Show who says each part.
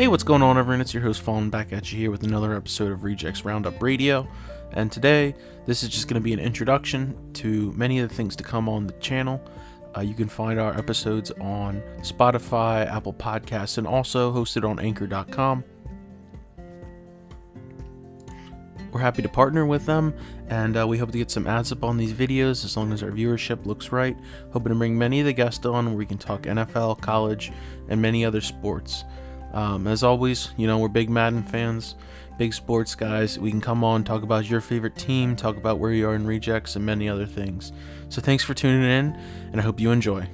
Speaker 1: Hey, what's going on, everyone? It's your host, Fallen, back at you here with another episode of Rejects Roundup Radio. And today, this is just going to be an introduction to many of the things to come on the channel. Uh, you can find our episodes on Spotify, Apple Podcasts, and also hosted on Anchor.com. We're happy to partner with them, and uh, we hope to get some ads up on these videos as long as our viewership looks right. Hoping to bring many of the guests on where we can talk NFL, college, and many other sports. Um, as always, you know, we're big Madden fans, big sports guys. We can come on, talk about your favorite team, talk about where you are in rejects, and many other things. So thanks for tuning in, and I hope you enjoy.